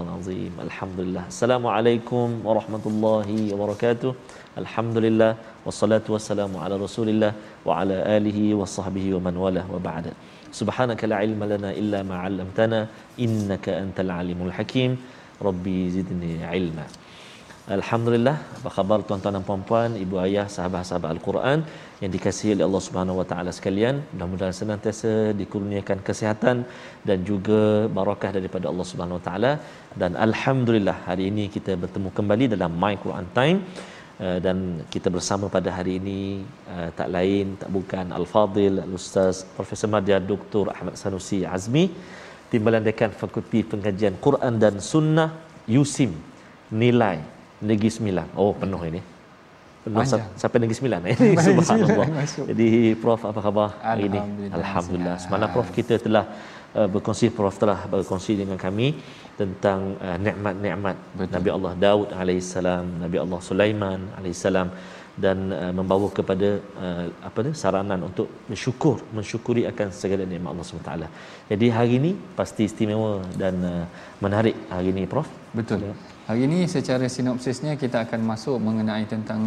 الله العظيم. الحمد لله السلام عليكم ورحمة الله وبركاته. الحمد لله والصلاة والسلام على رسول الله وعلى آله وصحبه ومن والاه وبعد. سبحانك لا علم لنا إلا ما علمتنا إنك أنت العليم الحكيم. ربي زدني علما. Alhamdulillah, apa khabar tuan-tuan dan puan-puan, ibu ayah, sahabat-sahabat Al-Quran yang dikasihi oleh Allah Subhanahu Wa Taala sekalian. Mudah-mudahan senantiasa dikurniakan kesihatan dan juga barakah daripada Allah Subhanahu Wa Taala. Dan alhamdulillah hari ini kita bertemu kembali dalam My Quran Time uh, dan kita bersama pada hari ini uh, tak lain tak bukan Al-Fadil Al-Ustaz Profesor Madya Dr. Ahmad Sanusi Azmi Timbalan Dekan Fakulti Pengajian Quran dan Sunnah USIM nilai Negeri Sembilan. Oh, penuh ini. Penuh sa- sampai Negeri Sembilan. Ini subhanallah. Masuk. Jadi Prof apa khabar hari ini? Alhamdulillah. Semalam Prof kita telah uh, berkongsi Prof telah berkongsi dengan kami tentang uh, nikmat-nikmat. Nabi Allah Daud alaihissalam, Nabi Allah Sulaiman alaihissalam dan uh, membawa kepada uh, apa ni saranan untuk bersyukur mensyukuri akan segala nikmat Allah SWT. Jadi hari ini pasti istimewa dan uh, menarik hari ini Prof. Betul. Hari ini secara sinopsisnya kita akan masuk mengenai tentang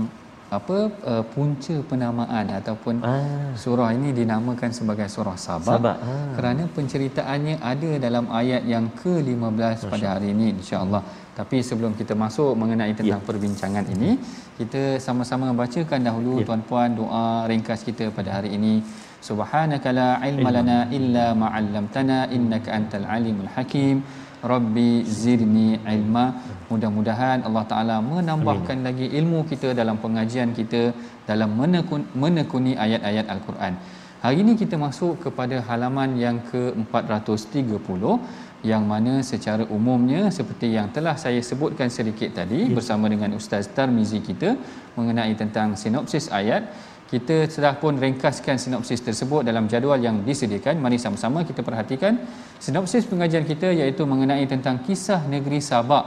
apa uh, punca penamaan ataupun Ah. surah ini dinamakan sebagai surah Sabah, Sabah, ah. kerana penceritaannya ada dalam ayat yang ke-15 pada hari ini insya-Allah. Tapi sebelum kita masuk mengenai tentang Ya. perbincangan ini, kita sama-sama bacakan dahulu Ya. tuan-puan doa ringkas kita pada hari ini. Subhanaka la ilma lana illa ma 'allamtana innaka antal alimul hakim. Rabbi zidni ilma. Mudah-mudahan Allah Taala menambahkan Amin. lagi ilmu kita dalam pengajian kita dalam menekun, menekuni ayat-ayat Al-Quran. Hari ini kita masuk kepada halaman yang ke-430 yang mana secara umumnya seperti yang telah saya sebutkan sedikit tadi ya. bersama dengan Ustaz Tarmizi kita mengenai tentang sinopsis ayat kita telah pun ringkaskan sinopsis tersebut dalam jadual yang disediakan mari sama-sama kita perhatikan sinopsis pengajian kita iaitu mengenai tentang kisah negeri Sabak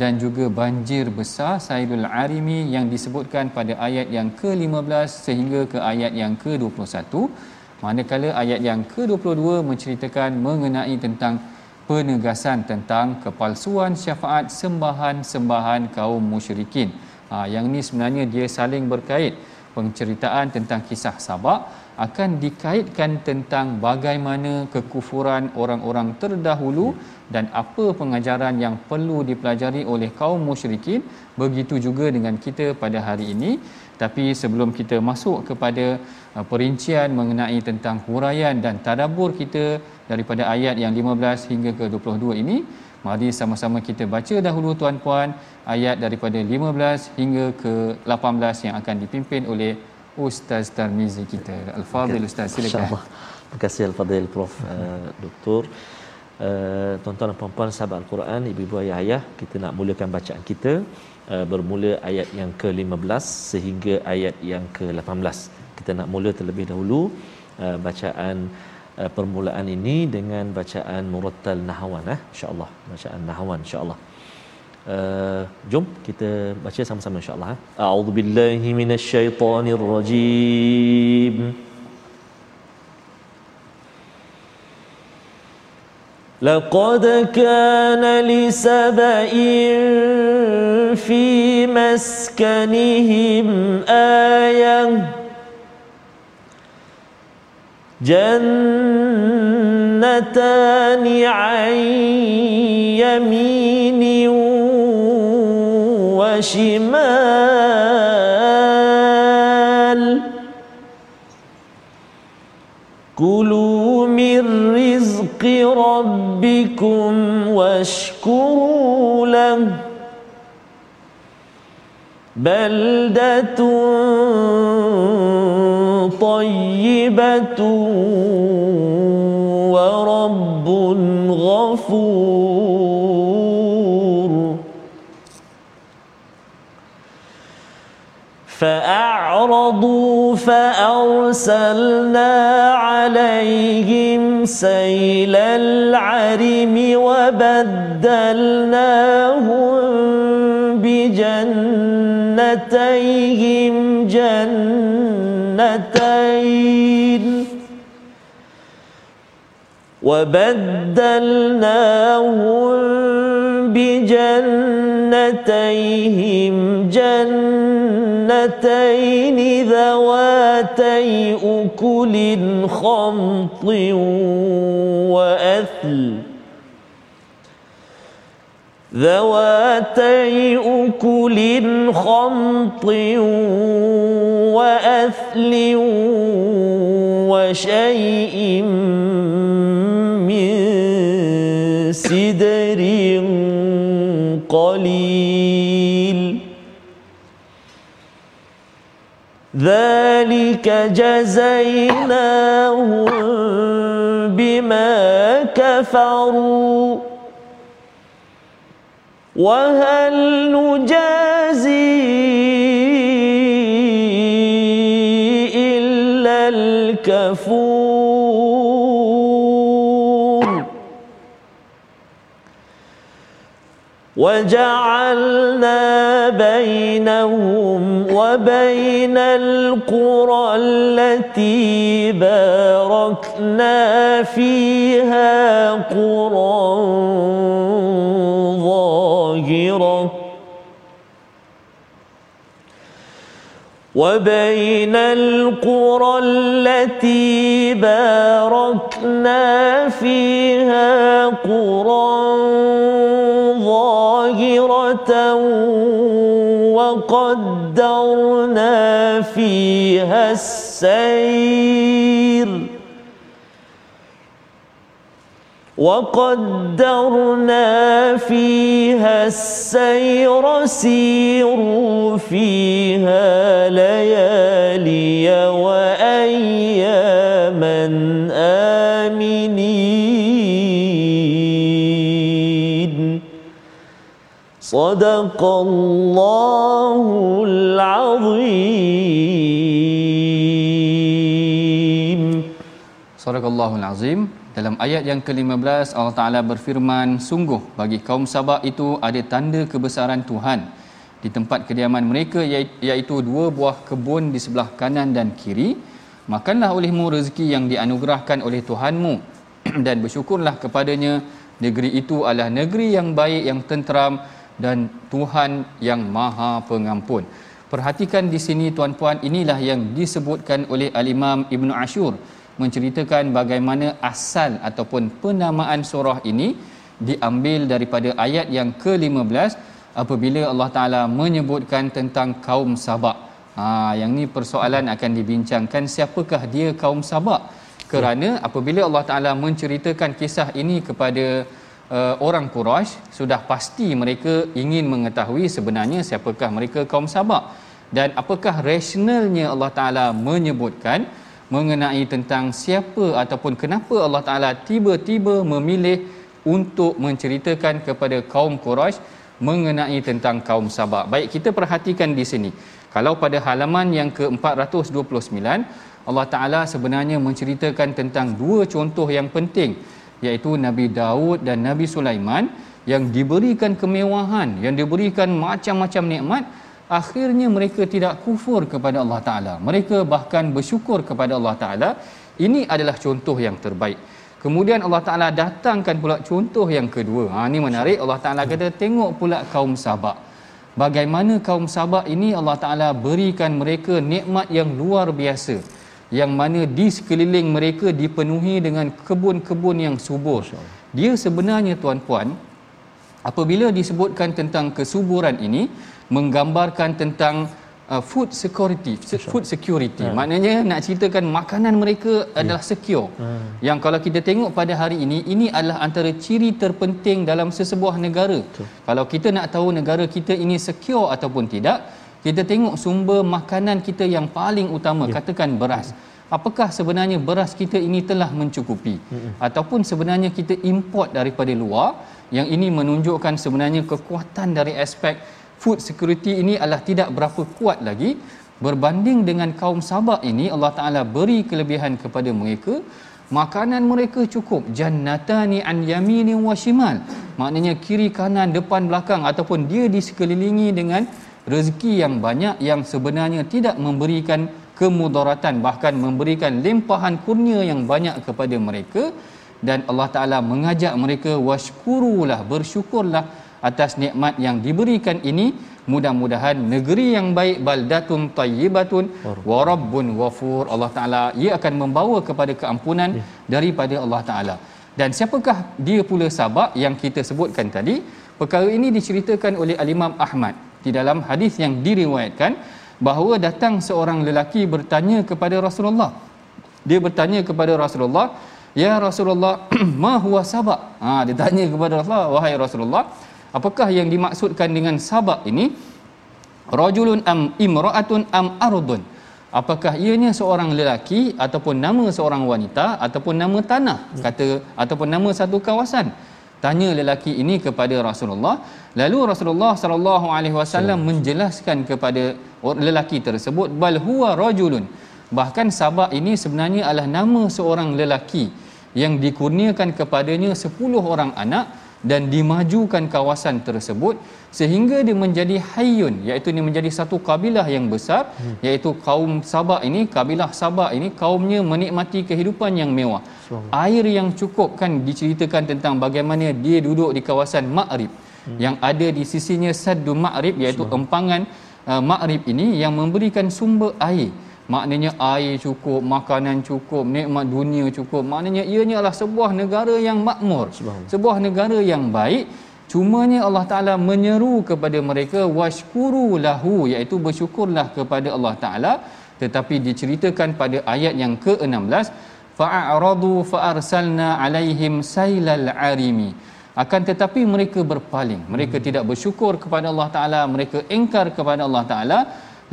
dan juga banjir besar Saidul Arimi yang disebutkan pada ayat yang ke-15 sehingga ke ayat yang ke-21 manakala ayat yang ke-22 menceritakan mengenai tentang penegasan tentang kepalsuan syafaat sembahan-sembahan kaum musyrikin. Ha, yang ini sebenarnya dia saling berkait. Penceritaan tentang kisah Sabak akan dikaitkan tentang bagaimana kekufuran orang-orang terdahulu dan apa pengajaran yang perlu dipelajari oleh kaum musyrikin. Begitu juga dengan kita pada hari ini. Tapi sebelum kita masuk kepada uh, perincian mengenai tentang huraian dan tadabbur kita daripada ayat yang 15 hingga ke 22 ini mari sama-sama kita baca dahulu tuan-puan ayat daripada 15 hingga ke 18 yang akan dipimpin oleh Ustaz Tarmizi kita. Al-Fadhil Ustaz silakan. Terima kasih Al-Fadhil Prof. Uh, Doktor. Uh, tuan-tuan dan puan-puan sahabat Al-Quran, ibu-ibu ayah-ayah, kita nak mulakan bacaan kita uh, bermula ayat yang ke-15 sehingga ayat yang ke-18. Kita nak mula terlebih dahulu uh, bacaan uh, permulaan ini dengan bacaan murattal nahwan eh insya-Allah bacaan nahwan insya-Allah Uh, jom kita baca sama-sama insya-Allah. eh. A'udzubillahi minasyaitonirrajim. لقد كان لسبإ في مسكنهم آية جنتان عن يمين وشمال. كلوا من رزق ربكم واشكروا له. بلدة طيبة ورب غفور. فأعرضوا فأرسلنا عليهم سيل العرم وبدلناهم بجنتيهم جنتين وبدلناهم بجنتيهم جنتين ذواتي أكل خمط وأثل ذواتي أكل خمط وأثل وشيء من سدر قليل. ذلك جزيناهم بما كفروا. وهل نجازي إلا الكفور؟ وجعلنا بينهم وبين القرى التي باركنا فيها قرى ظاهرة وبين القرى التي باركنا فيها قرى ظاهرة وقدرنا فيها السير. وقدرنا فيها السير سيروا فيها ليالي وأياما آمنين. صدق الله العظيم. Sadaqallahul Azim. Dalam ayat yang ke-15 Allah Taala berfirman, sungguh bagi kaum Sabak itu ada tanda kebesaran Tuhan di tempat kediaman mereka iaitu dua buah kebun di sebelah kanan dan kiri. Makanlah olehmu rezeki yang dianugerahkan oleh Tuhanmu dan bersyukurlah kepadanya. Negeri itu adalah negeri yang baik yang tenteram dan Tuhan yang Maha Pengampun. Perhatikan di sini tuan-puan inilah yang disebutkan oleh Al-Imam Ibn Ashur menceritakan bagaimana asal ataupun penamaan surah ini diambil daripada ayat yang ke-15 apabila Allah Taala menyebutkan tentang kaum Sabak. Ha yang ni persoalan akan dibincangkan siapakah dia kaum Sabak? Kerana apabila Allah Taala menceritakan kisah ini kepada uh, orang Quraisy sudah pasti mereka ingin mengetahui sebenarnya siapakah mereka kaum Sabak dan apakah rasionalnya Allah Taala menyebutkan mengenai tentang siapa ataupun kenapa Allah Taala tiba-tiba memilih untuk menceritakan kepada kaum Quraisy mengenai tentang kaum Sabak. Baik kita perhatikan di sini. Kalau pada halaman yang ke-429 Allah Taala sebenarnya menceritakan tentang dua contoh yang penting iaitu Nabi Daud dan Nabi Sulaiman yang diberikan kemewahan, yang diberikan macam-macam nikmat akhirnya mereka tidak kufur kepada Allah Taala. Mereka bahkan bersyukur kepada Allah Taala. Ini adalah contoh yang terbaik. Kemudian Allah Taala datangkan pula contoh yang kedua. Ha ni menarik Allah Taala kata tengok pula kaum Sabak. Bagaimana kaum Sabak ini Allah Taala berikan mereka nikmat yang luar biasa. Yang mana di sekeliling mereka dipenuhi dengan kebun-kebun yang subur. Dia sebenarnya tuan-puan apabila disebutkan tentang kesuburan ini menggambarkan tentang uh, food security food security hmm. maknanya nak ceritakan makanan mereka yeah. adalah secure hmm. yang kalau kita tengok pada hari ini ini adalah antara ciri terpenting dalam sesebuah negara Betul. kalau kita nak tahu negara kita ini secure ataupun tidak kita tengok sumber makanan kita yang paling utama yeah. katakan beras apakah sebenarnya beras kita ini telah mencukupi hmm. ataupun sebenarnya kita import daripada luar yang ini menunjukkan sebenarnya kekuatan dari aspek food security ini adalah tidak berapa kuat lagi. Berbanding dengan kaum Sabak ini Allah Taala beri kelebihan kepada mereka. Makanan mereka cukup. Jannatani an yamini wa shimal. Maknanya kiri kanan depan belakang ataupun dia disekelilingi dengan rezeki yang banyak yang sebenarnya tidak memberikan kemudaratan bahkan memberikan limpahan kurnia yang banyak kepada mereka. Dan Allah Taala mengajak mereka washkurulah bersyukurlah atas nikmat yang diberikan ini. Mudah-mudahan negeri yang baik baldatun tayyibatun wa rabbun ghafur. Allah taala ia akan membawa kepada keampunan ya. daripada Allah taala. Dan siapakah dia pula sabak yang kita sebutkan tadi? Perkara ini diceritakan oleh al-Imam Ahmad. Di dalam hadis yang diriwayatkan bahawa datang seorang lelaki bertanya kepada Rasulullah. Dia bertanya kepada Rasulullah ya Rasulullah ma huwa sabak? Ha dia tanya kepada Rasulullah wahai Rasulullah apakah yang dimaksudkan dengan sabak ini? Rajulun am imraatun am ardun. Apakah ianya seorang lelaki ataupun nama seorang wanita ataupun nama tanah kata ataupun nama satu kawasan? Tanya lelaki ini kepada Rasulullah. Lalu Rasulullah sallallahu alaihi wasallam menjelaskan kepada lelaki tersebut bal huwa rajulun. Bahkan sabak ini sebenarnya adalah nama seorang lelaki yang dikurniakan kepadanya 10 orang anak dan dimajukan kawasan tersebut sehingga dia menjadi hayyun iaitu dia menjadi satu kabilah yang besar hmm. iaitu kaum Sabak ini kabilah Sabak ini kaumnya menikmati kehidupan yang mewah air yang cukup kan diceritakan tentang bagaimana dia duduk di kawasan Ma'rib hmm. yang ada di sisinya Saddu Ma'rib iaitu empangan uh, Ma'rib ini yang memberikan sumber air maknanya air cukup, makanan cukup, nikmat dunia cukup. Maknanya ianya adalah sebuah negara yang makmur. Sebuah negara yang baik. Cumanya Allah Taala menyeru kepada mereka washkuru lahu iaitu bersyukurlah kepada Allah Taala tetapi diceritakan pada ayat yang ke-16 fa'aradu fa'arsalna alaihim sailal arimi akan tetapi mereka berpaling mereka hmm. tidak bersyukur kepada Allah Taala mereka engkar kepada Allah Taala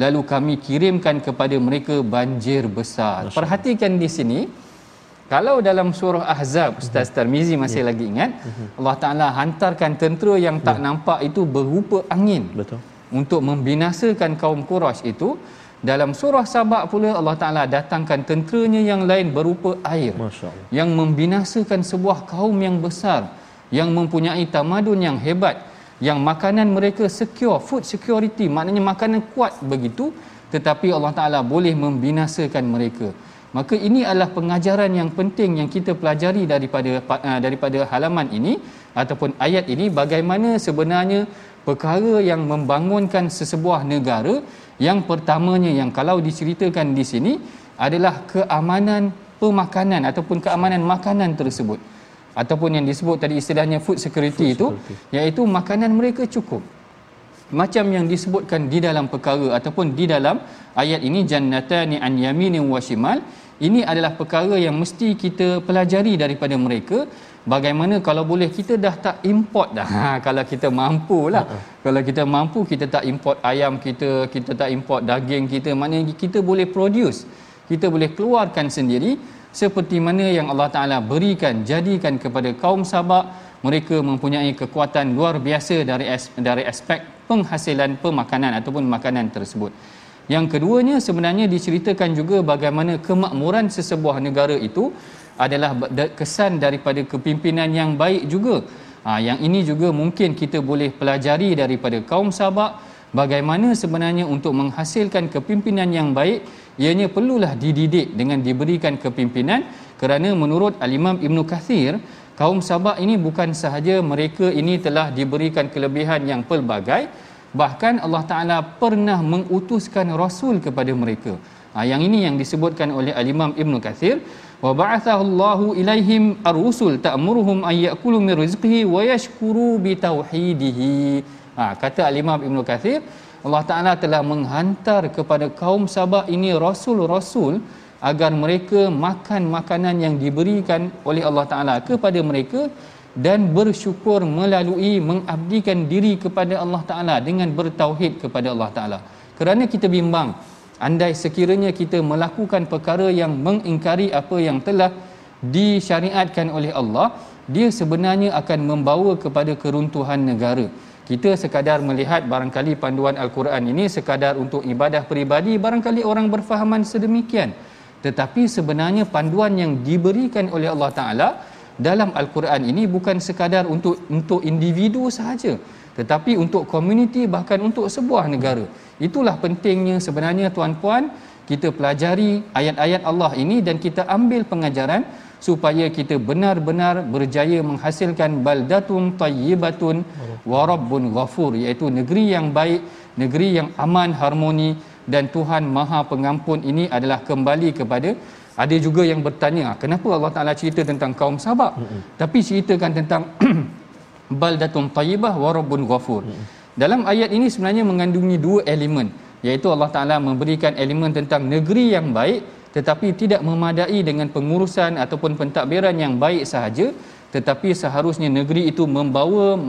lalu kami kirimkan kepada mereka banjir besar. Masya Perhatikan di sini kalau dalam surah Ahzab Ustaz Tarmizi masih ya. lagi ingat mhm. Allah Taala hantarkan tentera yang tak ya. nampak itu berupa angin. Betul. Untuk membinasakan kaum Quraisy itu dalam surah Sabak pula Allah Taala datangkan tenteranya yang lain berupa air yang membinasakan sebuah kaum yang besar yang mempunyai tamadun yang hebat yang makanan mereka secure food security maknanya makanan kuat begitu tetapi Allah Taala boleh membinasakan mereka. Maka ini adalah pengajaran yang penting yang kita pelajari daripada uh, daripada halaman ini ataupun ayat ini. Bagaimana sebenarnya perkara yang membangunkan sesebuah negara. Yang pertamanya yang kalau diceritakan di sini adalah keamanan pemakanan ataupun keamanan makanan tersebut ataupun yang disebut tadi istilahnya food security, food itu iaitu makanan mereka cukup. Macam yang disebutkan di dalam perkara ataupun di dalam ayat ini jannatani an yaminin wa shimal ini adalah perkara yang mesti kita pelajari daripada mereka. Bagaimana kalau boleh kita dah tak import dah? Ha, kalau kita mampu lah uh-huh. kalau kita mampu kita tak import ayam kita kita tak import daging kita. Maknanya kita boleh produce kita boleh keluarkan sendiri seperti mana yang Allah Taala berikan jadikan kepada kaum Sabak mereka mempunyai kekuatan luar biasa dari dari aspek penghasilan pemakanan ataupun makanan tersebut. Yang keduanya sebenarnya diceritakan juga bagaimana kemakmuran sesebuah negara itu adalah kesan daripada kepimpinan yang baik juga. Ha, yang ini juga mungkin kita boleh pelajari daripada kaum Sabak bagaimana sebenarnya untuk menghasilkan kepimpinan yang baik ianya perlulah dididik dengan diberikan kepimpinan kerana menurut al-Imam Ibn Kathir kaum Sabak ini bukan sahaja mereka ini telah diberikan kelebihan yang pelbagai bahkan Allah Taala pernah mengutuskan rasul kepada mereka. Ha, yang ini yang disebutkan oleh al-Imam Ibn Kathir wa ba'athahu Allahu ilaihim ar-rusul ta'muruhum ay ya'kulu min rizqihi wa yashkuru bi tauhidihi ha, kata al-Imam Ibn Kathir Allah Taala telah menghantar kepada kaum Sabak ini rasul-rasul agar mereka makan makanan yang diberikan oleh Allah Taala kepada mereka dan bersyukur melalui mengabdikan diri kepada Allah Taala dengan bertauhid kepada Allah Taala. Kerana kita bimbang andai sekiranya kita melakukan perkara yang mengingkari apa yang telah disyariatkan oleh Allah, dia sebenarnya akan membawa kepada keruntuhan negara. Kita sekadar melihat barangkali panduan Al-Quran ini sekadar untuk ibadah peribadi, barangkali orang berfahaman sedemikian. Tetapi sebenarnya panduan yang diberikan oleh Allah Taala dalam al-Quran ini bukan sekadar untuk untuk individu sahaja tetapi untuk komuniti bahkan untuk sebuah negara. Itulah pentingnya sebenarnya tuan-puan kita pelajari ayat-ayat Allah ini dan kita ambil pengajaran supaya kita benar-benar berjaya menghasilkan baldatun tayyibatun wa rabbun ghafur iaitu negeri yang baik negeri yang aman harmoni dan Tuhan Maha Pengampun ini adalah kembali kepada ada juga yang bertanya kenapa Allah Taala cerita tentang kaum Sabak mm-hmm. tapi ceritakan tentang baldatun tayyibah wa rabbun ghafur. Mm-hmm. Dalam ayat ini sebenarnya mengandungi dua elemen iaitu Allah Taala memberikan elemen tentang negeri yang baik tetapi tidak memadai dengan pengurusan ataupun pentadbiran yang baik sahaja tetapi seharusnya negeri itu membawa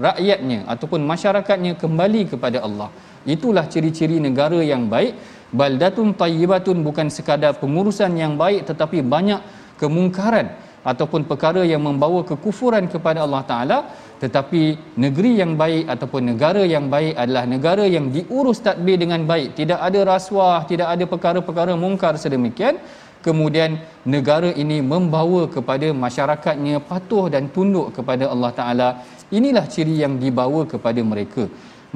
rakyatnya ataupun masyarakatnya kembali kepada Allah. Itulah ciri-ciri negara yang baik. Baldatun tayyibatun bukan sekadar pengurusan yang baik tetapi banyak kemungkaran ataupun perkara yang membawa kekufuran kepada Allah Taala tetapi negeri yang baik ataupun negara yang baik adalah negara yang diurus tadbir dengan baik. Tidak ada rasuah tidak ada perkara-perkara mungkar sedemikian. Kemudian negara ini membawa kepada masyarakatnya patuh dan tunduk kepada Allah Taala. Inilah ciri yang dibawa kepada mereka.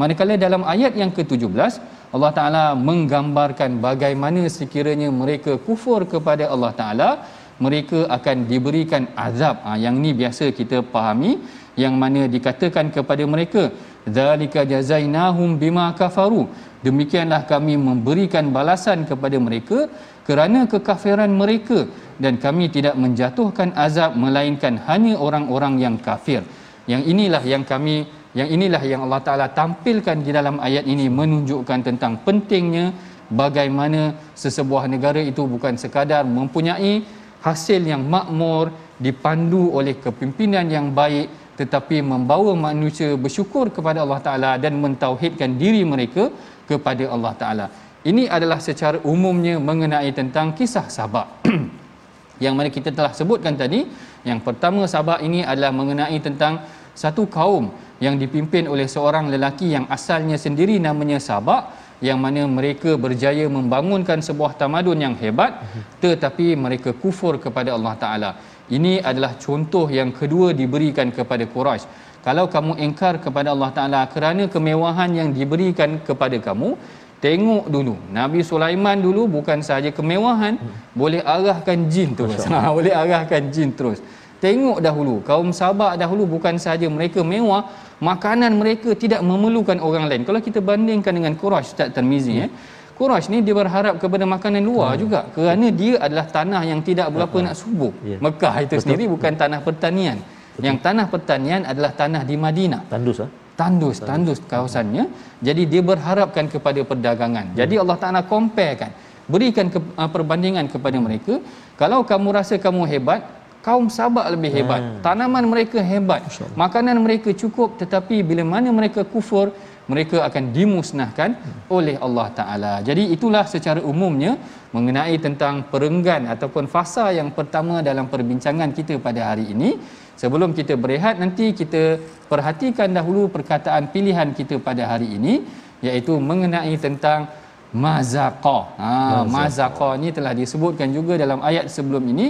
Manakala dalam ayat yang ke-17 Allah Taala menggambarkan bagaimana sekiranya mereka kufur kepada Allah Taala mereka akan diberikan azab. Ha, yang ni biasa kita fahami yang mana dikatakan kepada mereka zalika jazainahum bima kafaru. Demikianlah kami memberikan balasan kepada mereka kerana kekafiran mereka. Dan kami tidak menjatuhkan azab melainkan hanya orang-orang yang kafir. Yang inilah yang kami yang inilah yang Allah Taala tampilkan di dalam ayat ini menunjukkan tentang pentingnya bagaimana sesebuah negara itu bukan sekadar mempunyai hasil yang makmur dipandu oleh kepimpinan yang baik tetapi membawa manusia bersyukur kepada Allah Taala dan mentauhidkan diri mereka kepada Allah Taala. Ini adalah secara umumnya mengenai tentang kisah Sabak. yang mana kita telah sebutkan tadi, yang pertama Sabak ini adalah mengenai tentang satu kaum yang dipimpin oleh seorang lelaki yang asalnya sendiri namanya Sabak yang mana mereka berjaya membangunkan sebuah tamadun yang hebat tetapi mereka kufur kepada Allah Taala. Ini adalah contoh yang kedua diberikan kepada Quraisy. Kalau kamu engkar kepada Allah Taala kerana kemewahan yang diberikan kepada kamu, tengok dulu. Nabi Sulaiman dulu bukan sahaja kemewahan, boleh arahkan jin terus. Ha, boleh arahkan jin terus. Tengok dahulu, kaum Sabak dahulu bukan sahaja mereka mewah, makanan mereka tidak memerlukan orang lain. Kalau kita bandingkan dengan Quraisy Ustaz Tirmizi hmm. eh, Quraisy ni dia berharap kepada makanan luar hmm. juga kerana dia adalah tanah yang tidak berapa nak subuh. Yeah. Mekah itu Betul. sendiri bukan tanah pertanian. Betul. Yang tanah pertanian adalah tanah di Madinah. Tandus ah. Tandus, tandus kawasannya. Jadi dia berharapkan kepada perdagangan. Hmm. Jadi Allah Taala comparekan, berikan ke, uh, perbandingan kepada mereka. Kalau kamu rasa kamu hebat, kaum Sabak lebih hebat. Hmm. Tanaman mereka hebat. Makanan mereka cukup tetapi bila mana mereka kufur, mereka akan dimusnahkan hmm. oleh Allah Taala. Jadi itulah secara umumnya mengenai tentang perenggan ataupun fasa yang pertama dalam perbincangan kita pada hari ini. Sebelum kita berehat nanti kita perhatikan dahulu perkataan pilihan kita pada hari ini iaitu mengenai tentang mazaqa. Ha mazaqa ni telah disebutkan juga dalam ayat sebelum ini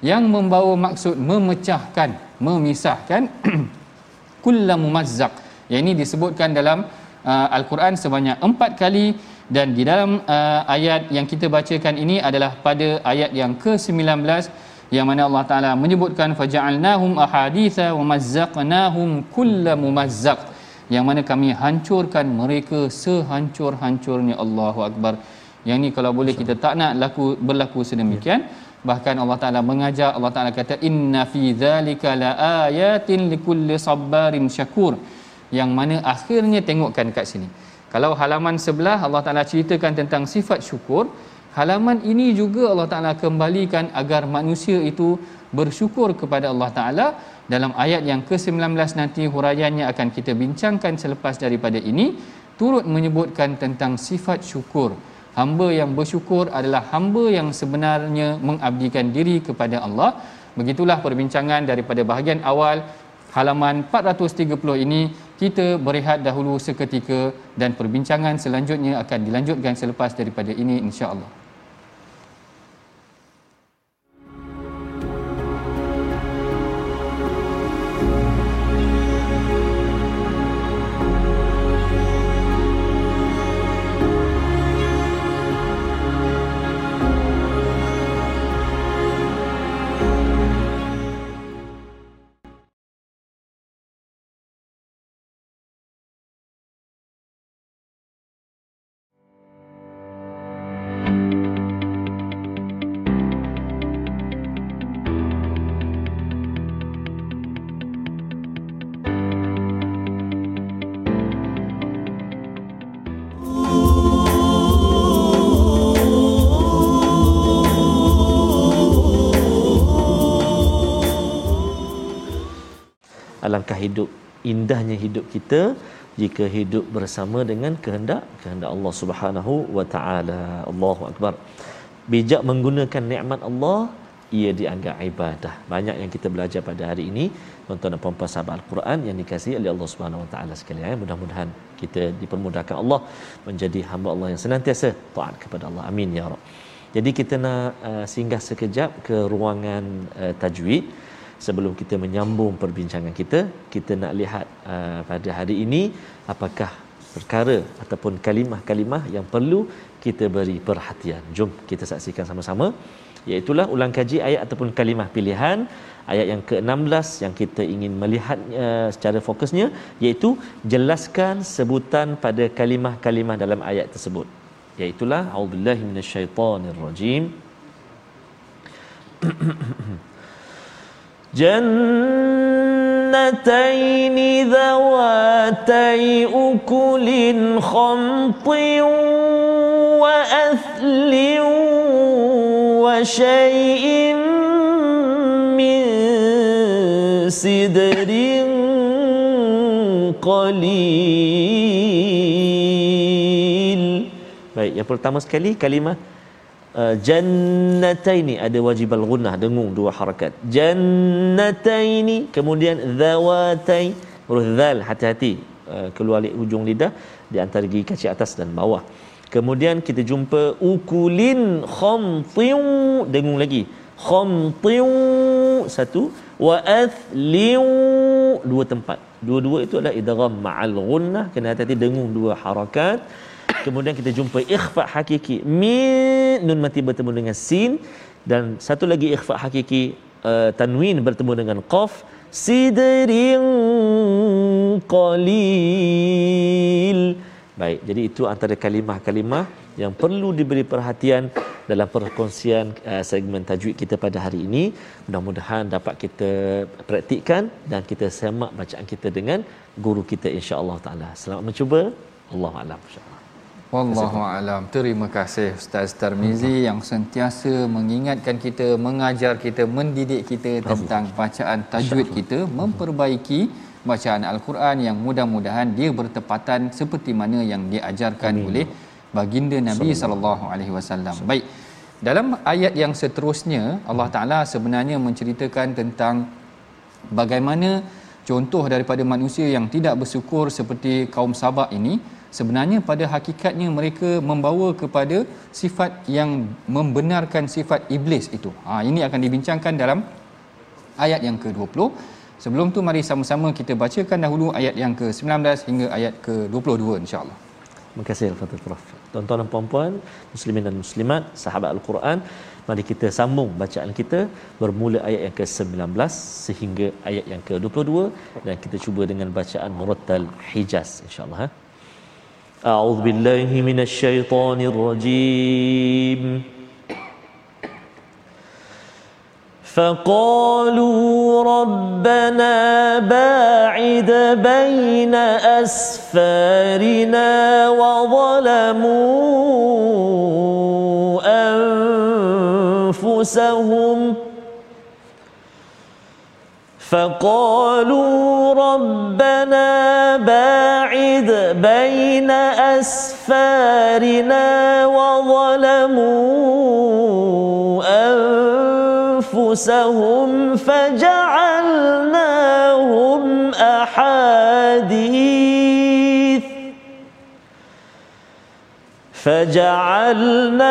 yang membawa maksud memecahkan, memisahkan kullu mumazzaq. Yang ini disebutkan dalam uh, Al-Quran sebanyak empat kali dan di dalam uh, ayat yang kita bacakan ini adalah pada ayat yang ke-19 yang mana Allah Taala menyebutkan faja'alnahum ahaditha wa mazzaqnahum kulla mumazzaq. Yang mana kami hancurkan mereka sehancur-hancurnya. Allahu akbar. Yang ni kalau boleh kita tak nak laku berlaku sedemikian bahkan Allah Taala mengajar Allah Taala kata inna fi dzalika laayatin likulli sabarin syakur. Yang mana akhirnya tengokkan kat sini. Kalau halaman sebelah Allah Taala ceritakan tentang sifat syukur. Halaman ini juga Allah Taala kembalikan agar manusia itu bersyukur kepada Allah Taala. Dalam ayat yang ke-19 nanti huraiannya akan kita bincangkan selepas daripada ini turut menyebutkan tentang sifat syukur hamba yang bersyukur adalah hamba yang sebenarnya mengabdikan diri kepada Allah. Begitulah perbincangan daripada bahagian awal halaman 430 ini. Kita berehat dahulu seketika dan perbincangan selanjutnya akan dilanjutkan selepas daripada ini insya-Allah hidup indahnya hidup kita jika hidup bersama dengan kehendak kehendak Allah Subhanahu wa taala. Allahu akbar. Bijak menggunakan nikmat Allah ia dianggap ibadah. Banyak yang kita belajar pada hari ini tuan-tuan dan puan-puan sahabat Al-Quran yang dikasihi oleh Allah Subhanahu wa taala sekalian. Mudah-mudahan kita dipermudahkan Allah menjadi hamba Allah yang senantiasa taat kepada Allah. Amin ya rab. Jadi kita nak uh, singgah sekejap ke ruangan uh, tajwid sebelum kita menyambung perbincangan kita kita nak lihat uh, pada hari ini apakah perkara ataupun kalimah-kalimah yang perlu kita beri perhatian. Jom kita saksikan sama-sama. Iaitu ulang kaji ayat ataupun kalimah pilihan. Ayat yang ke-16 yang kita ingin melihatnya secara fokusnya iaitu jelaskan sebutan pada kalimah-kalimah dalam ayat tersebut. Iaitu auzubillahi minasyaitonirrajim جنتين ذواتي أكل خمط وأثل وشيء من سدر قليل Baik, yang pertama sekali kalimah Uh, jannataini ada wajib al-ghunnah dengung dua harakat. Jannataini kemudian zawatai huruf zal hati-hati uh, keluar ujung lidah di antara gigi kaki atas dan bawah. Kemudian kita jumpa ukulin khamtiu dengung lagi. Khamtiu satu. Wa athliu dua tempat. Dua-dua itu adalah idgham ma'al ghunnah kena hati-hati dengung dua harakat kemudian kita jumpa ikhfa hakiki min nun mati bertemu dengan sin. Dan satu lagi ikhfa hakiki uh, tanwin bertemu dengan qaf sidrin qalil. Baik jadi itu antara kalimah-kalimah yang perlu diberi perhatian dalam perkongsian uh, segmen tajwid kita pada hari ini. Mudah-mudahan dapat kita praktikkan dan kita semak bacaan kita dengan guru kita insya-Allah taala. Selamat mencuba. Allah alam Wallahu alam. Terima kasih Ustaz Tarmizi yang sentiasa mengingatkan kita, mengajar kita, mendidik kita tentang bacaan tajwid kita, memperbaiki bacaan al-Quran yang mudah-mudahan dia bertepatan seperti mana yang diajarkan Amin. oleh baginda Nabi sallallahu alaihi wasallam. Baik. Dalam ayat yang seterusnya Allah Taala sebenarnya menceritakan tentang bagaimana contoh daripada manusia yang tidak bersyukur seperti kaum Sabak ini sebenarnya pada hakikatnya mereka membawa kepada sifat yang membenarkan sifat iblis itu. Ha ini akan dibincangkan dalam ayat yang ke-20. Sebelum tu mari sama-sama kita bacakan dahulu ayat yang ke-19 hingga ayat ke-22 insya-Allah. Terima kasih Al-Fatih Prof. Tuan-tuan dan puan-puan, muslimin dan muslimat, sahabat Al-Quran, mari kita sambung bacaan kita bermula ayat yang ke-19 sehingga ayat yang ke-22 dan kita cuba dengan bacaan murattal Hijaz insya-Allah. أعوذ بالله من الشيطان الرجيم. فقالوا ربنا باعد بين أسفارنا وظلموا أنفسهم فقالوا ربنا باعد بين أسفارنا وظلموا أنفسهم فجعلناهم أحاديث فجعلناهم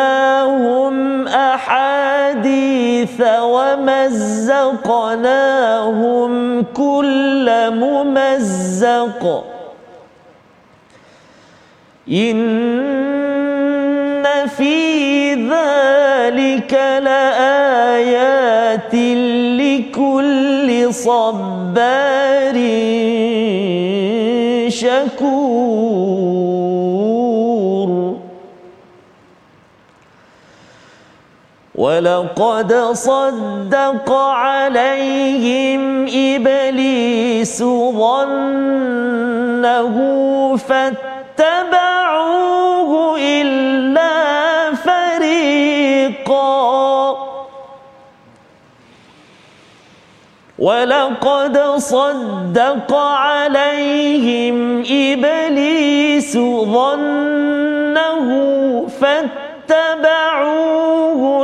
أحاديث ومزقناهم كل ممزق. إن في ذلك لآيات لكل صبار شكور. ولقد صدق عليهم إبليس ظنه فاتبعوه إلا فريقا. ولقد صدق عليهم إبليس ظنه فاتبعوه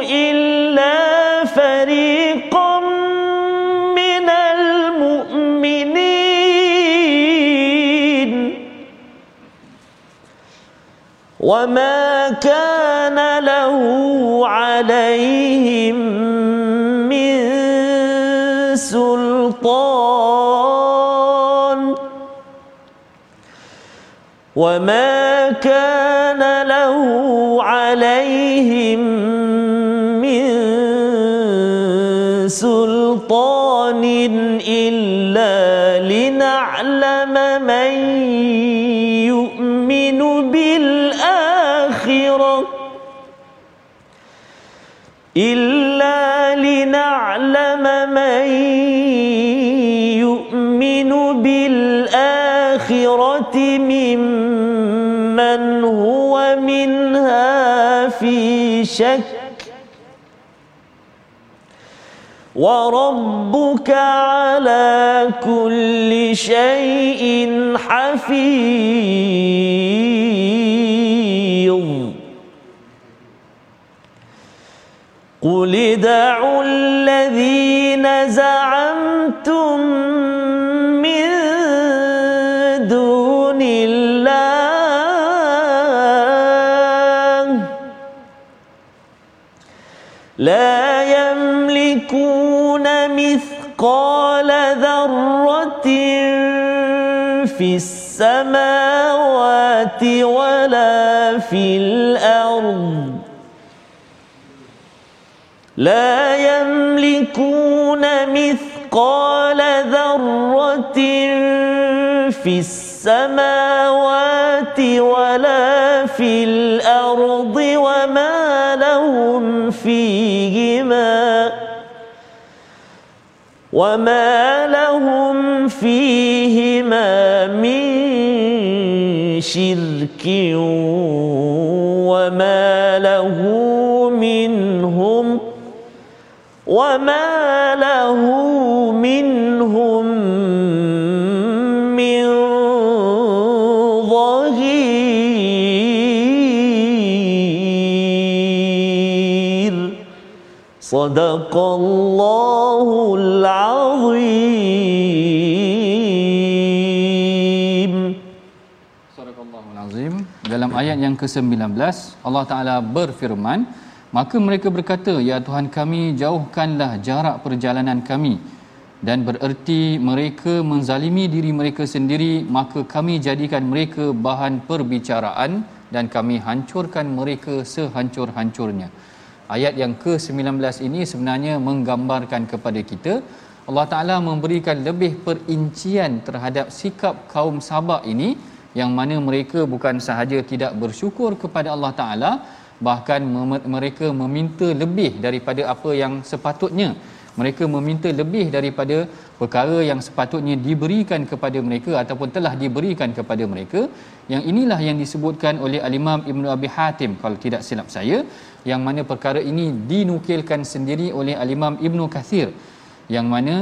إلا فريقا من المؤمنين. وما كان له عليهم من سلطان. وما عليهم من سلطان شك وربك على كل شيء حفيظ. قل ادعوا الذين زعمتم يملكون مثقال ذرة في السماوات ولا في الأرض. لا يملكون مثقال ذرة في السماوات ولا في الأرض وما لهم فيهما وما لهم فيهما من شرك وما له منهم وما له منهم صدق الله العظيم Sadaqallahul Azim. Dalam ayat yang ke-19 Allah Taala berfirman, maka mereka berkata, ya Tuhan kami jauhkanlah jarak perjalanan kami dan bererti mereka menzalimi diri mereka sendiri maka kami jadikan mereka bahan perbicaraan dan kami hancurkan mereka sehancur-hancurnya. Ayat yang ke-19 ini sebenarnya menggambarkan kepada kita Allah Taala memberikan lebih perincian terhadap sikap kaum Sabak ini yang mana mereka bukan sahaja tidak bersyukur kepada Allah Taala bahkan mereka meminta lebih daripada apa yang sepatutnya mereka meminta lebih daripada perkara yang sepatutnya diberikan kepada mereka ataupun telah diberikan kepada mereka. Yang inilah yang disebutkan oleh al-Imam Ibnu Abi Hatim kalau tidak silap saya yang mana perkara ini dinukilkan sendiri oleh al-Imam Ibnu Kathir. Yang mana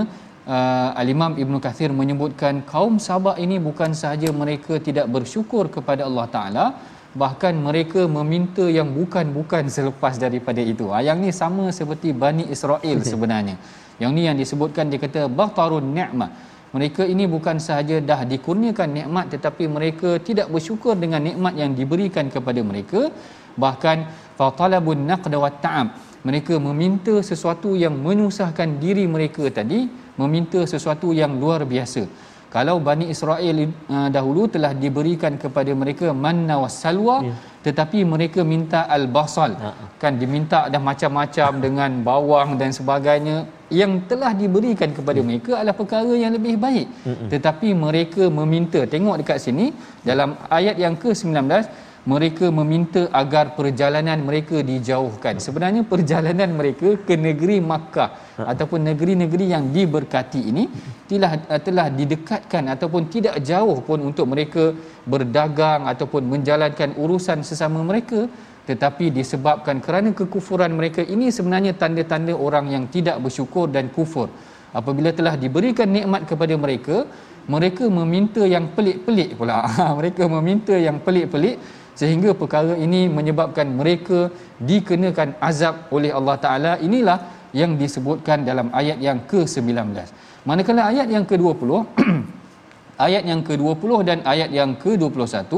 uh, al-Imam Ibnu Kathir menyebutkan kaum Sabak ini bukan sahaja mereka tidak bersyukur kepada Allah Taala bahkan mereka meminta yang bukan-bukan selepas daripada itu. Ha, yang ni sama seperti Bani Israel sebenarnya. Yang ni yang disebutkan dia kata bahtarun ni'mah. Mereka ini bukan sahaja dah dikurniakan nikmat tetapi mereka tidak bersyukur dengan nikmat yang diberikan kepada mereka bahkan fatalabun naqd wa ta'am mereka meminta sesuatu yang menyusahkan diri mereka tadi meminta sesuatu yang luar biasa kalau Bani Israel uh, dahulu telah diberikan kepada mereka manna was salwa ya. tetapi mereka minta al-basal uh-huh. kan diminta dah macam-macam dengan bawang dan sebagainya yang telah diberikan kepada ya. mereka adalah perkara yang lebih baik uh-huh. tetapi mereka meminta tengok dekat sini dalam ayat yang ke-19 mereka meminta agar perjalanan mereka dijauhkan. Sebenarnya perjalanan mereka ke negeri Makkah ataupun negeri-negeri yang diberkati ini telah telah didekatkan ataupun tidak jauh pun untuk mereka berdagang ataupun menjalankan urusan sesama mereka tetapi disebabkan kerana kekufuran mereka ini sebenarnya tanda-tanda orang yang tidak bersyukur dan kufur. Apabila telah diberikan nikmat kepada mereka, mereka meminta yang pelik-pelik pula. mereka meminta yang pelik-pelik sehingga perkara ini menyebabkan mereka dikenakan azab oleh Allah Taala. Inilah yang disebutkan dalam ayat yang ke-19 manakala ayat yang ke-20 ayat yang ke-20 dan ayat yang ke-21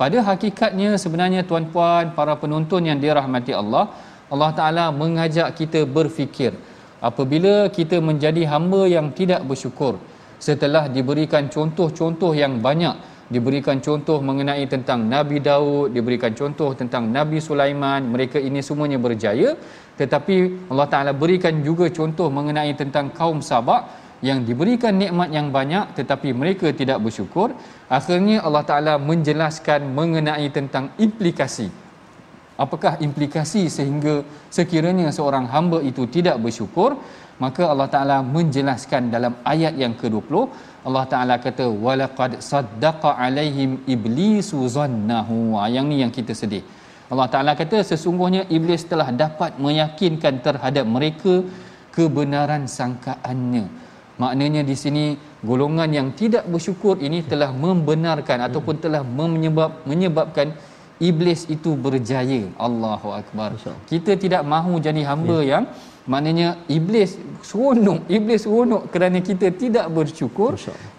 pada hakikatnya sebenarnya tuan-puan para penonton yang dirahmati Allah Allah Taala mengajak kita berfikir apabila kita menjadi hamba yang tidak bersyukur setelah diberikan contoh-contoh yang banyak diberikan contoh mengenai tentang Nabi Daud, diberikan contoh tentang Nabi Sulaiman, mereka ini semuanya berjaya. Tetapi Allah Taala berikan juga contoh mengenai tentang kaum Sabak yang diberikan nikmat yang banyak tetapi mereka tidak bersyukur. Akhirnya Allah Taala menjelaskan mengenai tentang implikasi. Apakah implikasi sehingga sekiranya seorang hamba itu tidak bersyukur, maka Allah Taala menjelaskan dalam ayat yang ke-20 Allah Taala kata walaqad saddaqa alaihim iblisu zannahu. Yang ni yang kita sedih. Allah Taala kata sesungguhnya iblis telah dapat meyakinkan terhadap mereka kebenaran sangkaannya. Maknanya di sini golongan yang tidak bersyukur ini telah membenarkan ataupun telah menyebab menyebabkan iblis itu berjaya. Allahu akbar. Kita tidak mahu jadi hamba ya. yang maknanya iblis seronok iblis seronok kerana kita tidak bersyukur.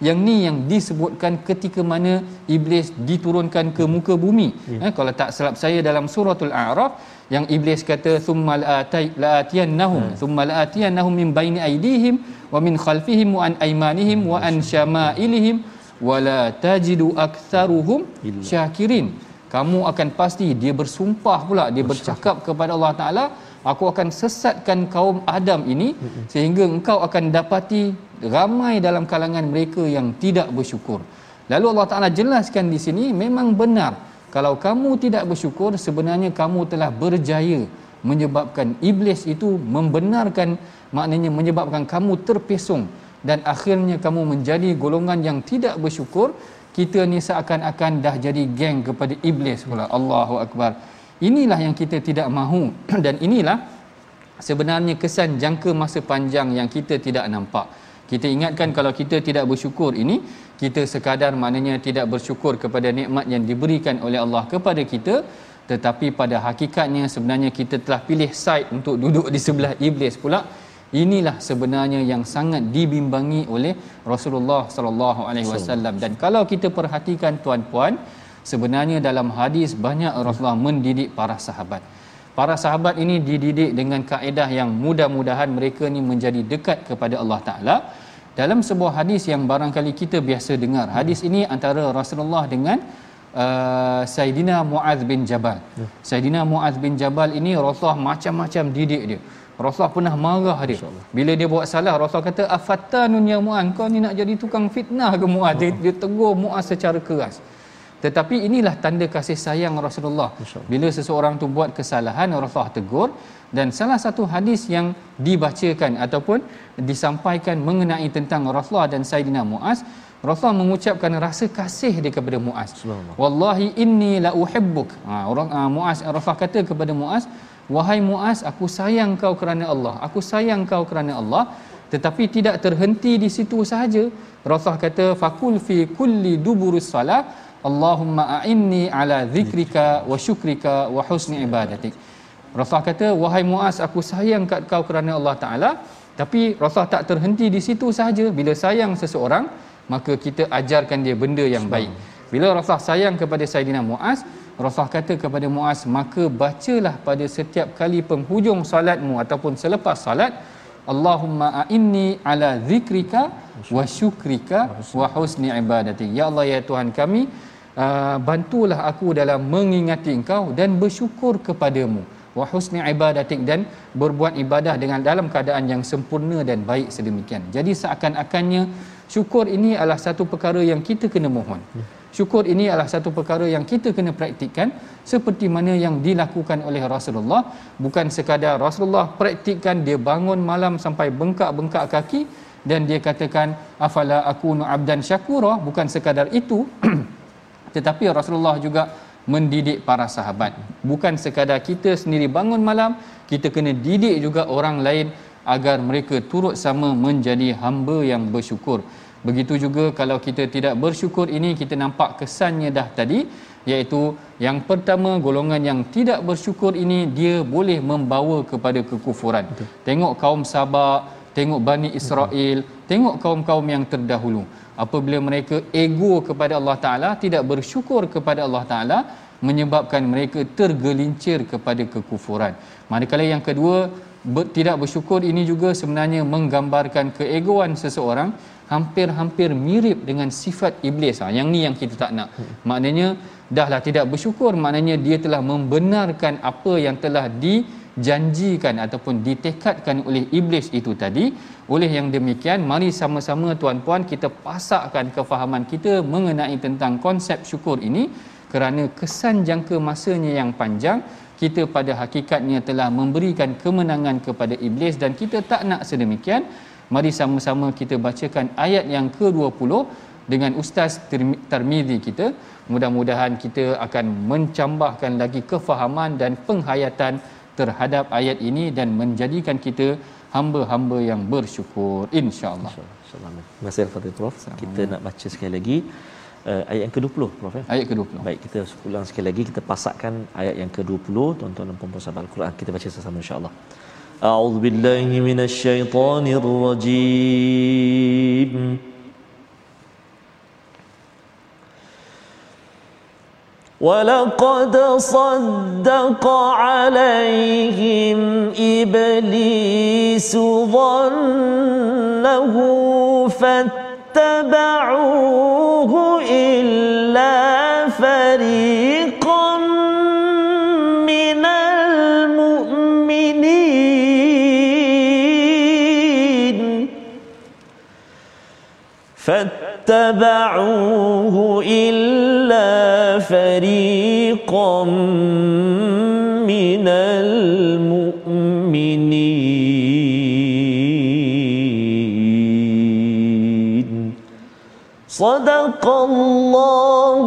Yang ni yang disebutkan ketika mana iblis diturunkan ke muka bumi. Ya. eh, kalau tak silap saya dalam suratul a'raf yang iblis kata thumma la'atiyannahum ya. thumma la'atiyannahum min baini aydihim wa min khalfihim wa an aymanihim wa an syama'ilihim wa la tajidu aktsaruhum syakirin. Kamu akan pasti dia bersumpah pula dia bercakap kepada Allah taala aku akan sesatkan kaum Adam ini sehingga engkau akan dapati ramai dalam kalangan mereka yang tidak bersyukur. Lalu Allah Taala jelaskan di sini memang benar kalau kamu tidak bersyukur sebenarnya kamu telah berjaya menyebabkan iblis itu membenarkan maknanya menyebabkan kamu terpesong dan akhirnya kamu menjadi golongan yang tidak bersyukur kita ni seakan-akan dah jadi geng kepada iblis pula. Allahu akbar Inilah yang kita tidak mahu. Dan inilah sebenarnya kesan jangka masa panjang yang kita tidak nampak. Kita ingatkan kalau kita tidak bersyukur ini kita sekadar maknanya tidak bersyukur kepada nikmat yang diberikan oleh Allah kepada kita. Tetapi pada hakikatnya sebenarnya kita telah pilih side untuk duduk di sebelah iblis pula. Inilah sebenarnya yang sangat dibimbangi oleh Rasulullah sallallahu alaihi wasallam. Dan kalau kita perhatikan tuan-puan sebenarnya dalam hadis banyak Rasulullah mendidik para sahabat para sahabat ini dididik dengan kaedah yang mudah-mudahan mereka ni menjadi dekat kepada Allah Taala dalam sebuah hadis yang barangkali kita biasa dengar hadis ini antara Rasulullah dengan uh, Saidina Muaz bin Jabal. Ya. Saidina Muaz bin Jabal ini Rasulullah macam-macam didik dia. Rasulullah pernah marah dia. Bila dia buat salah, Rasulullah kata, "Afattanun ya Muaz, kau ni nak jadi tukang fitnah ke Muaz?" Dia, dia tegur Muaz secara keras. Tetapi inilah tanda kasih sayang Rasulullah. Bila seseorang tu buat kesalahan, Rasulullah tegur dan salah satu hadis yang dibacakan ataupun disampaikan mengenai tentang Rasulullah dan Saidina Muaz, Rasulullah mengucapkan rasa kasih dia kepada Muaz. Wallahi inni la uhibbuk. Ha, orang uh, Muaz Rasulullah kata kepada Muaz, wahai Muaz, aku sayang kau kerana Allah. Aku sayang kau kerana Allah. Tetapi tidak terhenti di situ sahaja. Rasulullah kata fakul fi kulli duburus salah Allahumma a'inni ala zikrika wa syukrika wa husni ibadatik. Rasulullah kata, wahai Muaz, aku sayang kat kau kerana Allah Ta'ala. Tapi Rasulullah tak terhenti di situ sahaja. Bila sayang seseorang, maka kita ajarkan dia benda yang baik. Bila Rasulullah sayang kepada Saidina Muaz, Rasulullah kata kepada Muaz, maka bacalah pada setiap kali penghujung salatmu ataupun selepas salat, Allahumma a'inni ala zikrika wa syukrika wa husni ibadatik. Ya Allah ya Tuhan kami, uh, bantulah aku dalam mengingati engkau dan bersyukur kepadamu wa husni ibadatik dan berbuat ibadah dengan dalam keadaan yang sempurna dan baik sedemikian. Jadi seakan-akannya syukur ini adalah satu perkara yang kita kena mohon. Syukur ini adalah satu perkara yang kita kena praktikkan seperti mana yang dilakukan oleh Rasulullah. Bukan sekadar Rasulullah praktikkan dia bangun malam sampai bengkak-bengkak kaki dan dia katakan afala akunu abdan syakura? Bukan sekadar itu tetapi Rasulullah juga mendidik para sahabat. Bukan sekadar kita sendiri bangun malam kita kena didik juga orang lain agar mereka turut sama menjadi hamba yang bersyukur begitu juga kalau kita tidak bersyukur ini kita nampak kesannya dah tadi iaitu yang pertama golongan yang tidak bersyukur ini dia boleh membawa kepada kekufuran Betul. tengok kaum Sabah tengok Bani Israel Betul. tengok kaum-kaum yang terdahulu apabila mereka ego kepada Allah Taala tidak bersyukur kepada Allah Taala menyebabkan mereka tergelincir kepada kekufuran. Manakala yang kedua ber, tidak bersyukur ini juga sebenarnya menggambarkan keegoan seseorang hampir-hampir mirip dengan sifat iblis. Ha, yang ni yang kita tak nak. Maknanya dahlah tidak bersyukur maknanya dia telah membenarkan apa yang telah dijanjikan ataupun ditekadkan oleh iblis itu tadi. Oleh yang demikian mari sama-sama tuan-puan kita pasakkan kefahaman kita mengenai tentang konsep syukur ini kerana kesan jangka masanya yang panjang kita pada hakikatnya telah memberikan kemenangan kepada iblis dan kita tak nak sedemikian mari sama-sama kita bacakan ayat yang ke-20 dengan ustaz Tirmizi kita mudah-mudahan kita akan mencambahkan lagi kefahaman dan penghayatan terhadap ayat ini dan menjadikan kita hamba-hamba yang bersyukur insya-Allah. Insya-Allah. Terima kasih Al-Fatihah Prof. Kita nak baca sekali lagi uh, ayat yang ke-20 Prof ya. Ayat ke-20. Baik, kita ulang sekali lagi kita pasakkan ayat yang ke-20 tuan-tuan dan puan-puan sahabat Al-Quran. Kita baca sama-sama insya-Allah. أعوذ بالله من الشيطان الرجيم. ولقد صدق عليهم إبليس ظنه فاتبعوه فاتبعوه إلا فريقا من المؤمنين. صدق الله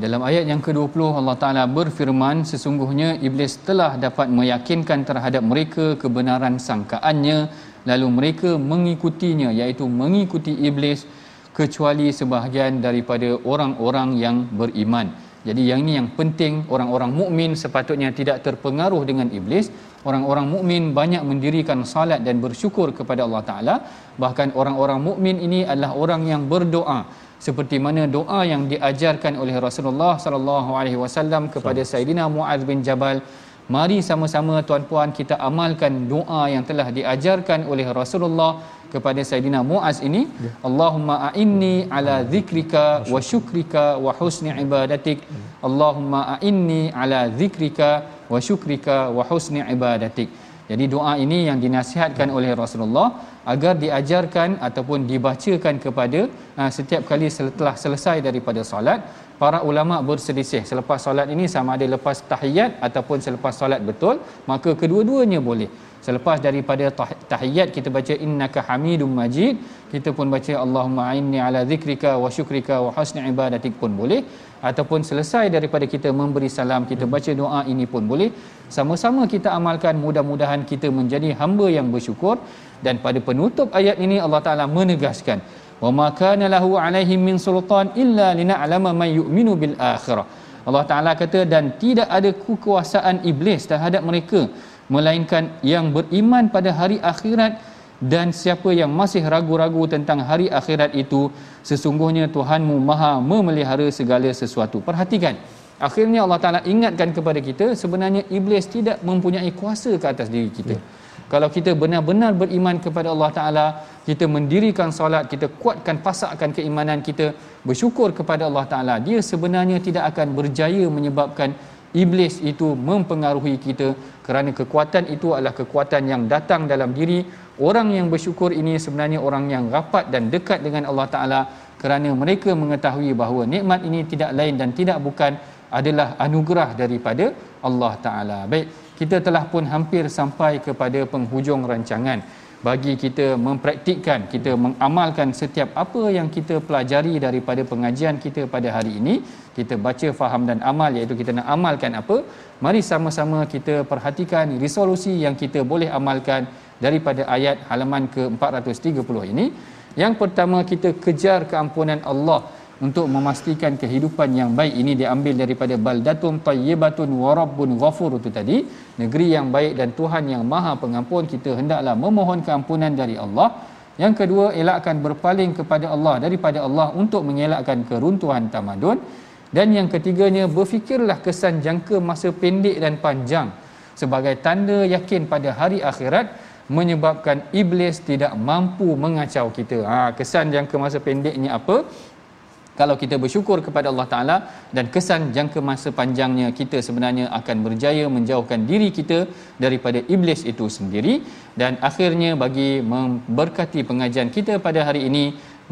dalam ayat yang ke-20 Allah Taala berfirman sesungguhnya iblis telah dapat meyakinkan terhadap mereka kebenaran sangkaannya lalu mereka mengikutinya iaitu mengikuti iblis kecuali sebahagian daripada orang-orang yang beriman. Jadi yang ini yang penting orang-orang mukmin sepatutnya tidak terpengaruh dengan iblis. Orang-orang mukmin banyak mendirikan salat dan bersyukur kepada Allah Taala. Bahkan orang-orang mukmin ini adalah orang yang berdoa seperti mana doa yang diajarkan oleh Rasulullah sallallahu alaihi wasallam kepada Saidina Muaz bin Jabal Mari sama-sama tuan-puan kita amalkan doa yang telah diajarkan oleh Rasulullah kepada Saidina Muaz ini. Ya. Allahumma a'inni ala zikrika wa syukrika wa husni ibadatik. Allahumma a'inni ala zikrika wa syukrika wa husni ibadatik. Jadi doa ini yang dinasihatkan oleh Rasulullah agar diajarkan ataupun dibacakan kepada uh, setiap kali setelah selesai daripada solat. Para ulama berselisih selepas solat ini sama ada lepas tahiyat ataupun selepas solat betul maka kedua-duanya boleh selepas daripada tahiyat kita baca innaka hamidum majid kita pun baca Allahumma inni ala zikrika wa syukrika wa husni ibadatik pun boleh. Ataupun selesai daripada kita memberi salam kita baca doa ini pun boleh. Sama-sama kita amalkan mudah-mudahan kita menjadi hamba yang bersyukur. Dan pada penutup ayat ini Allah Taala menegaskan wa ma kana lahu alaihim min sultan illa lina'lama man yu'minu bil akhirah. Allah Taala kata dan tidak ada kekuasaan iblis terhadap mereka melainkan yang beriman pada hari akhirat dan siapa yang masih ragu-ragu tentang hari akhirat itu sesungguhnya Tuhanmu maha memelihara segala sesuatu perhatikan akhirnya Allah Ta'ala ingatkan kepada kita sebenarnya iblis tidak mempunyai kuasa ke atas diri kita ya. kalau kita benar-benar beriman kepada Allah Ta'ala kita mendirikan solat kita kuatkan pasakkan keimanan kita bersyukur kepada Allah Ta'ala dia sebenarnya tidak akan berjaya menyebabkan iblis itu mempengaruhi kita kerana kekuatan itu adalah kekuatan yang datang dalam diri orang yang bersyukur ini sebenarnya orang yang rapat dan dekat dengan Allah Taala kerana mereka mengetahui bahawa nikmat ini tidak lain dan tidak bukan adalah anugerah daripada Allah Taala. Baik, kita telah pun hampir sampai kepada penghujung rancangan bagi kita mempraktikkan kita mengamalkan setiap apa yang kita pelajari daripada pengajian kita pada hari ini kita baca faham dan amal iaitu kita nak amalkan apa mari sama-sama kita perhatikan resolusi yang kita boleh amalkan daripada ayat halaman ke-430 ini. Yang pertama kita kejar keampunan Allah untuk memastikan kehidupan yang baik ini diambil daripada baldatun tayyibatun warabbun ghafur itu tadi negeri yang baik dan Tuhan yang maha pengampun kita hendaklah memohon keampunan dari Allah yang kedua elakkan berpaling kepada Allah daripada Allah untuk mengelakkan keruntuhan tamadun dan yang ketiganya berfikirlah kesan jangka masa pendek dan panjang sebagai tanda yakin pada hari akhirat menyebabkan iblis tidak mampu mengacau kita. Ha, kesan jangka masa pendeknya apa? Kalau kita bersyukur kepada Allah Taala dan kesan jangka masa panjangnya kita sebenarnya akan berjaya menjauhkan diri kita daripada iblis itu sendiri. Dan akhirnya bagi memberkati pengajian kita pada hari ini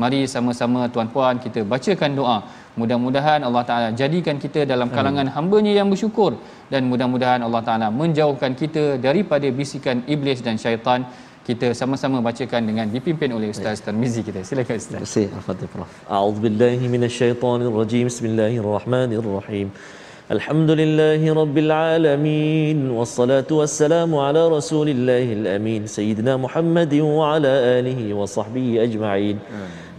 mari sama-sama tuan-puan kita bacakan doa. Mudah-mudahan Allah Taala jadikan kita dalam kalangan hamba-Nya yang bersyukur. Dan mudah-mudahan Allah Taala menjauhkan kita daripada bisikan iblis dan syaitan kita sama-sama bacakan dengan dipimpin oleh Ustaz Ustaz Mizi kita. Silakan Ustaz. Terima kasih. Al-Fatih Prof. A'udzubillahi minasyaitanir rajim. Bismillahirrahmanirrahim. Alhamdulillahi rabbil alamin wassalatu wassalamu ala rasulillahil amin sayyidina muhammadin wa ala alihi wa sahbihi ajma'in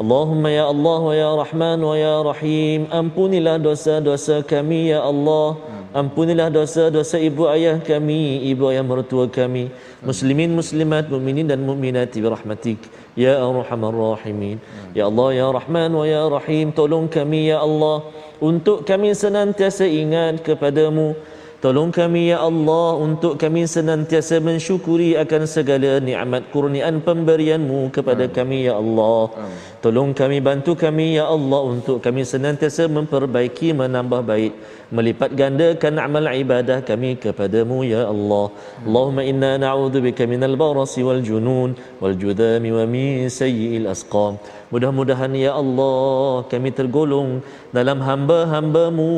Allahumma ya Allah wa ya Rahman wa ya Rahim ampunilah dosa-dosa kami ya Allah Ampunilah dosa-dosa ibu ayah kami, ibu ayah mertua kami, muslimin muslimat, mukminin dan mukminat bi rahmatik ya arhamar rahimin. Ya Allah ya Rahman wa ya Rahim, tolong kami ya Allah untuk kami senantiasa ingat kepadamu Tolong kami ya Allah untuk kami senantiasa mensyukuri akan segala nikmat kurniaan pemberianmu kepada Amin. kami ya Allah. Amin. Tolong kami bantu kami ya Allah untuk kami senantiasa memperbaiki menambah baik melipat gandakan amal ibadah kami kepadamu ya Allah. Amin. Allahumma inna na'udzubika minal barasi wal junun wal judami wa min sayyi'il asqam. Mudah-mudahan ya Allah kami tergolong dalam hamba-hambamu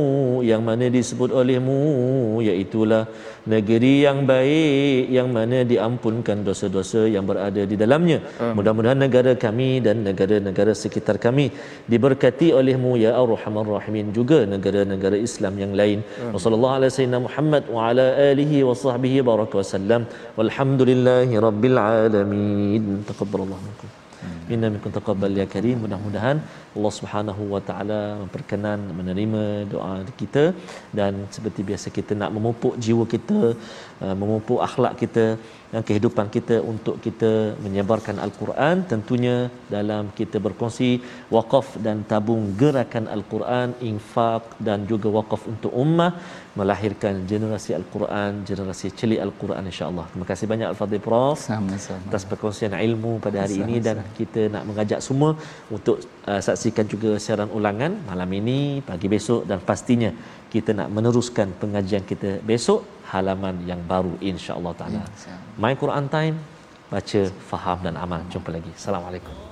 yang mana disebut olehmu iaitulah negeri yang baik yang mana diampunkan dosa-dosa yang berada di dalamnya. Mudah-mudahan negara kami dan negara-negara sekitar kami diberkati olehmu ya Arhamar Rahimin juga negara-negara Islam yang lain. Wassallallahu ala sayyidina Muhammad wa ala alihi wa sahbihi baraka wasallam. Walhamdulillahi rabbil alamin. Taqabbalallahu minkum. Inna minkum taqabbal ya karim. Mudah-mudahan Allah Subhanahu wa taala memperkenan menerima doa kita dan seperti biasa kita nak memupuk jiwa kita, uh, memupuk akhlak kita dan kehidupan kita untuk kita menyebarkan al-Quran tentunya dalam kita berkongsi wakaf dan tabung gerakan al-Quran infak dan juga wakaf untuk ummah melahirkan generasi al-Quran generasi celik al-Quran insya-Allah. Terima kasih banyak al-Fadhil Prof Sama-sama. atas perkongsian ilmu pada hari ini dan Sama-sama. kita nak mengajak semua untuk uh, saksikan juga siaran ulangan malam ini pagi besok dan pastinya kita nak meneruskan pengajian kita besok halaman yang baru insya-Allah taala. InsyaAllah. My Quran Time baca, faham dan amal. Jumpa lagi. Assalamualaikum.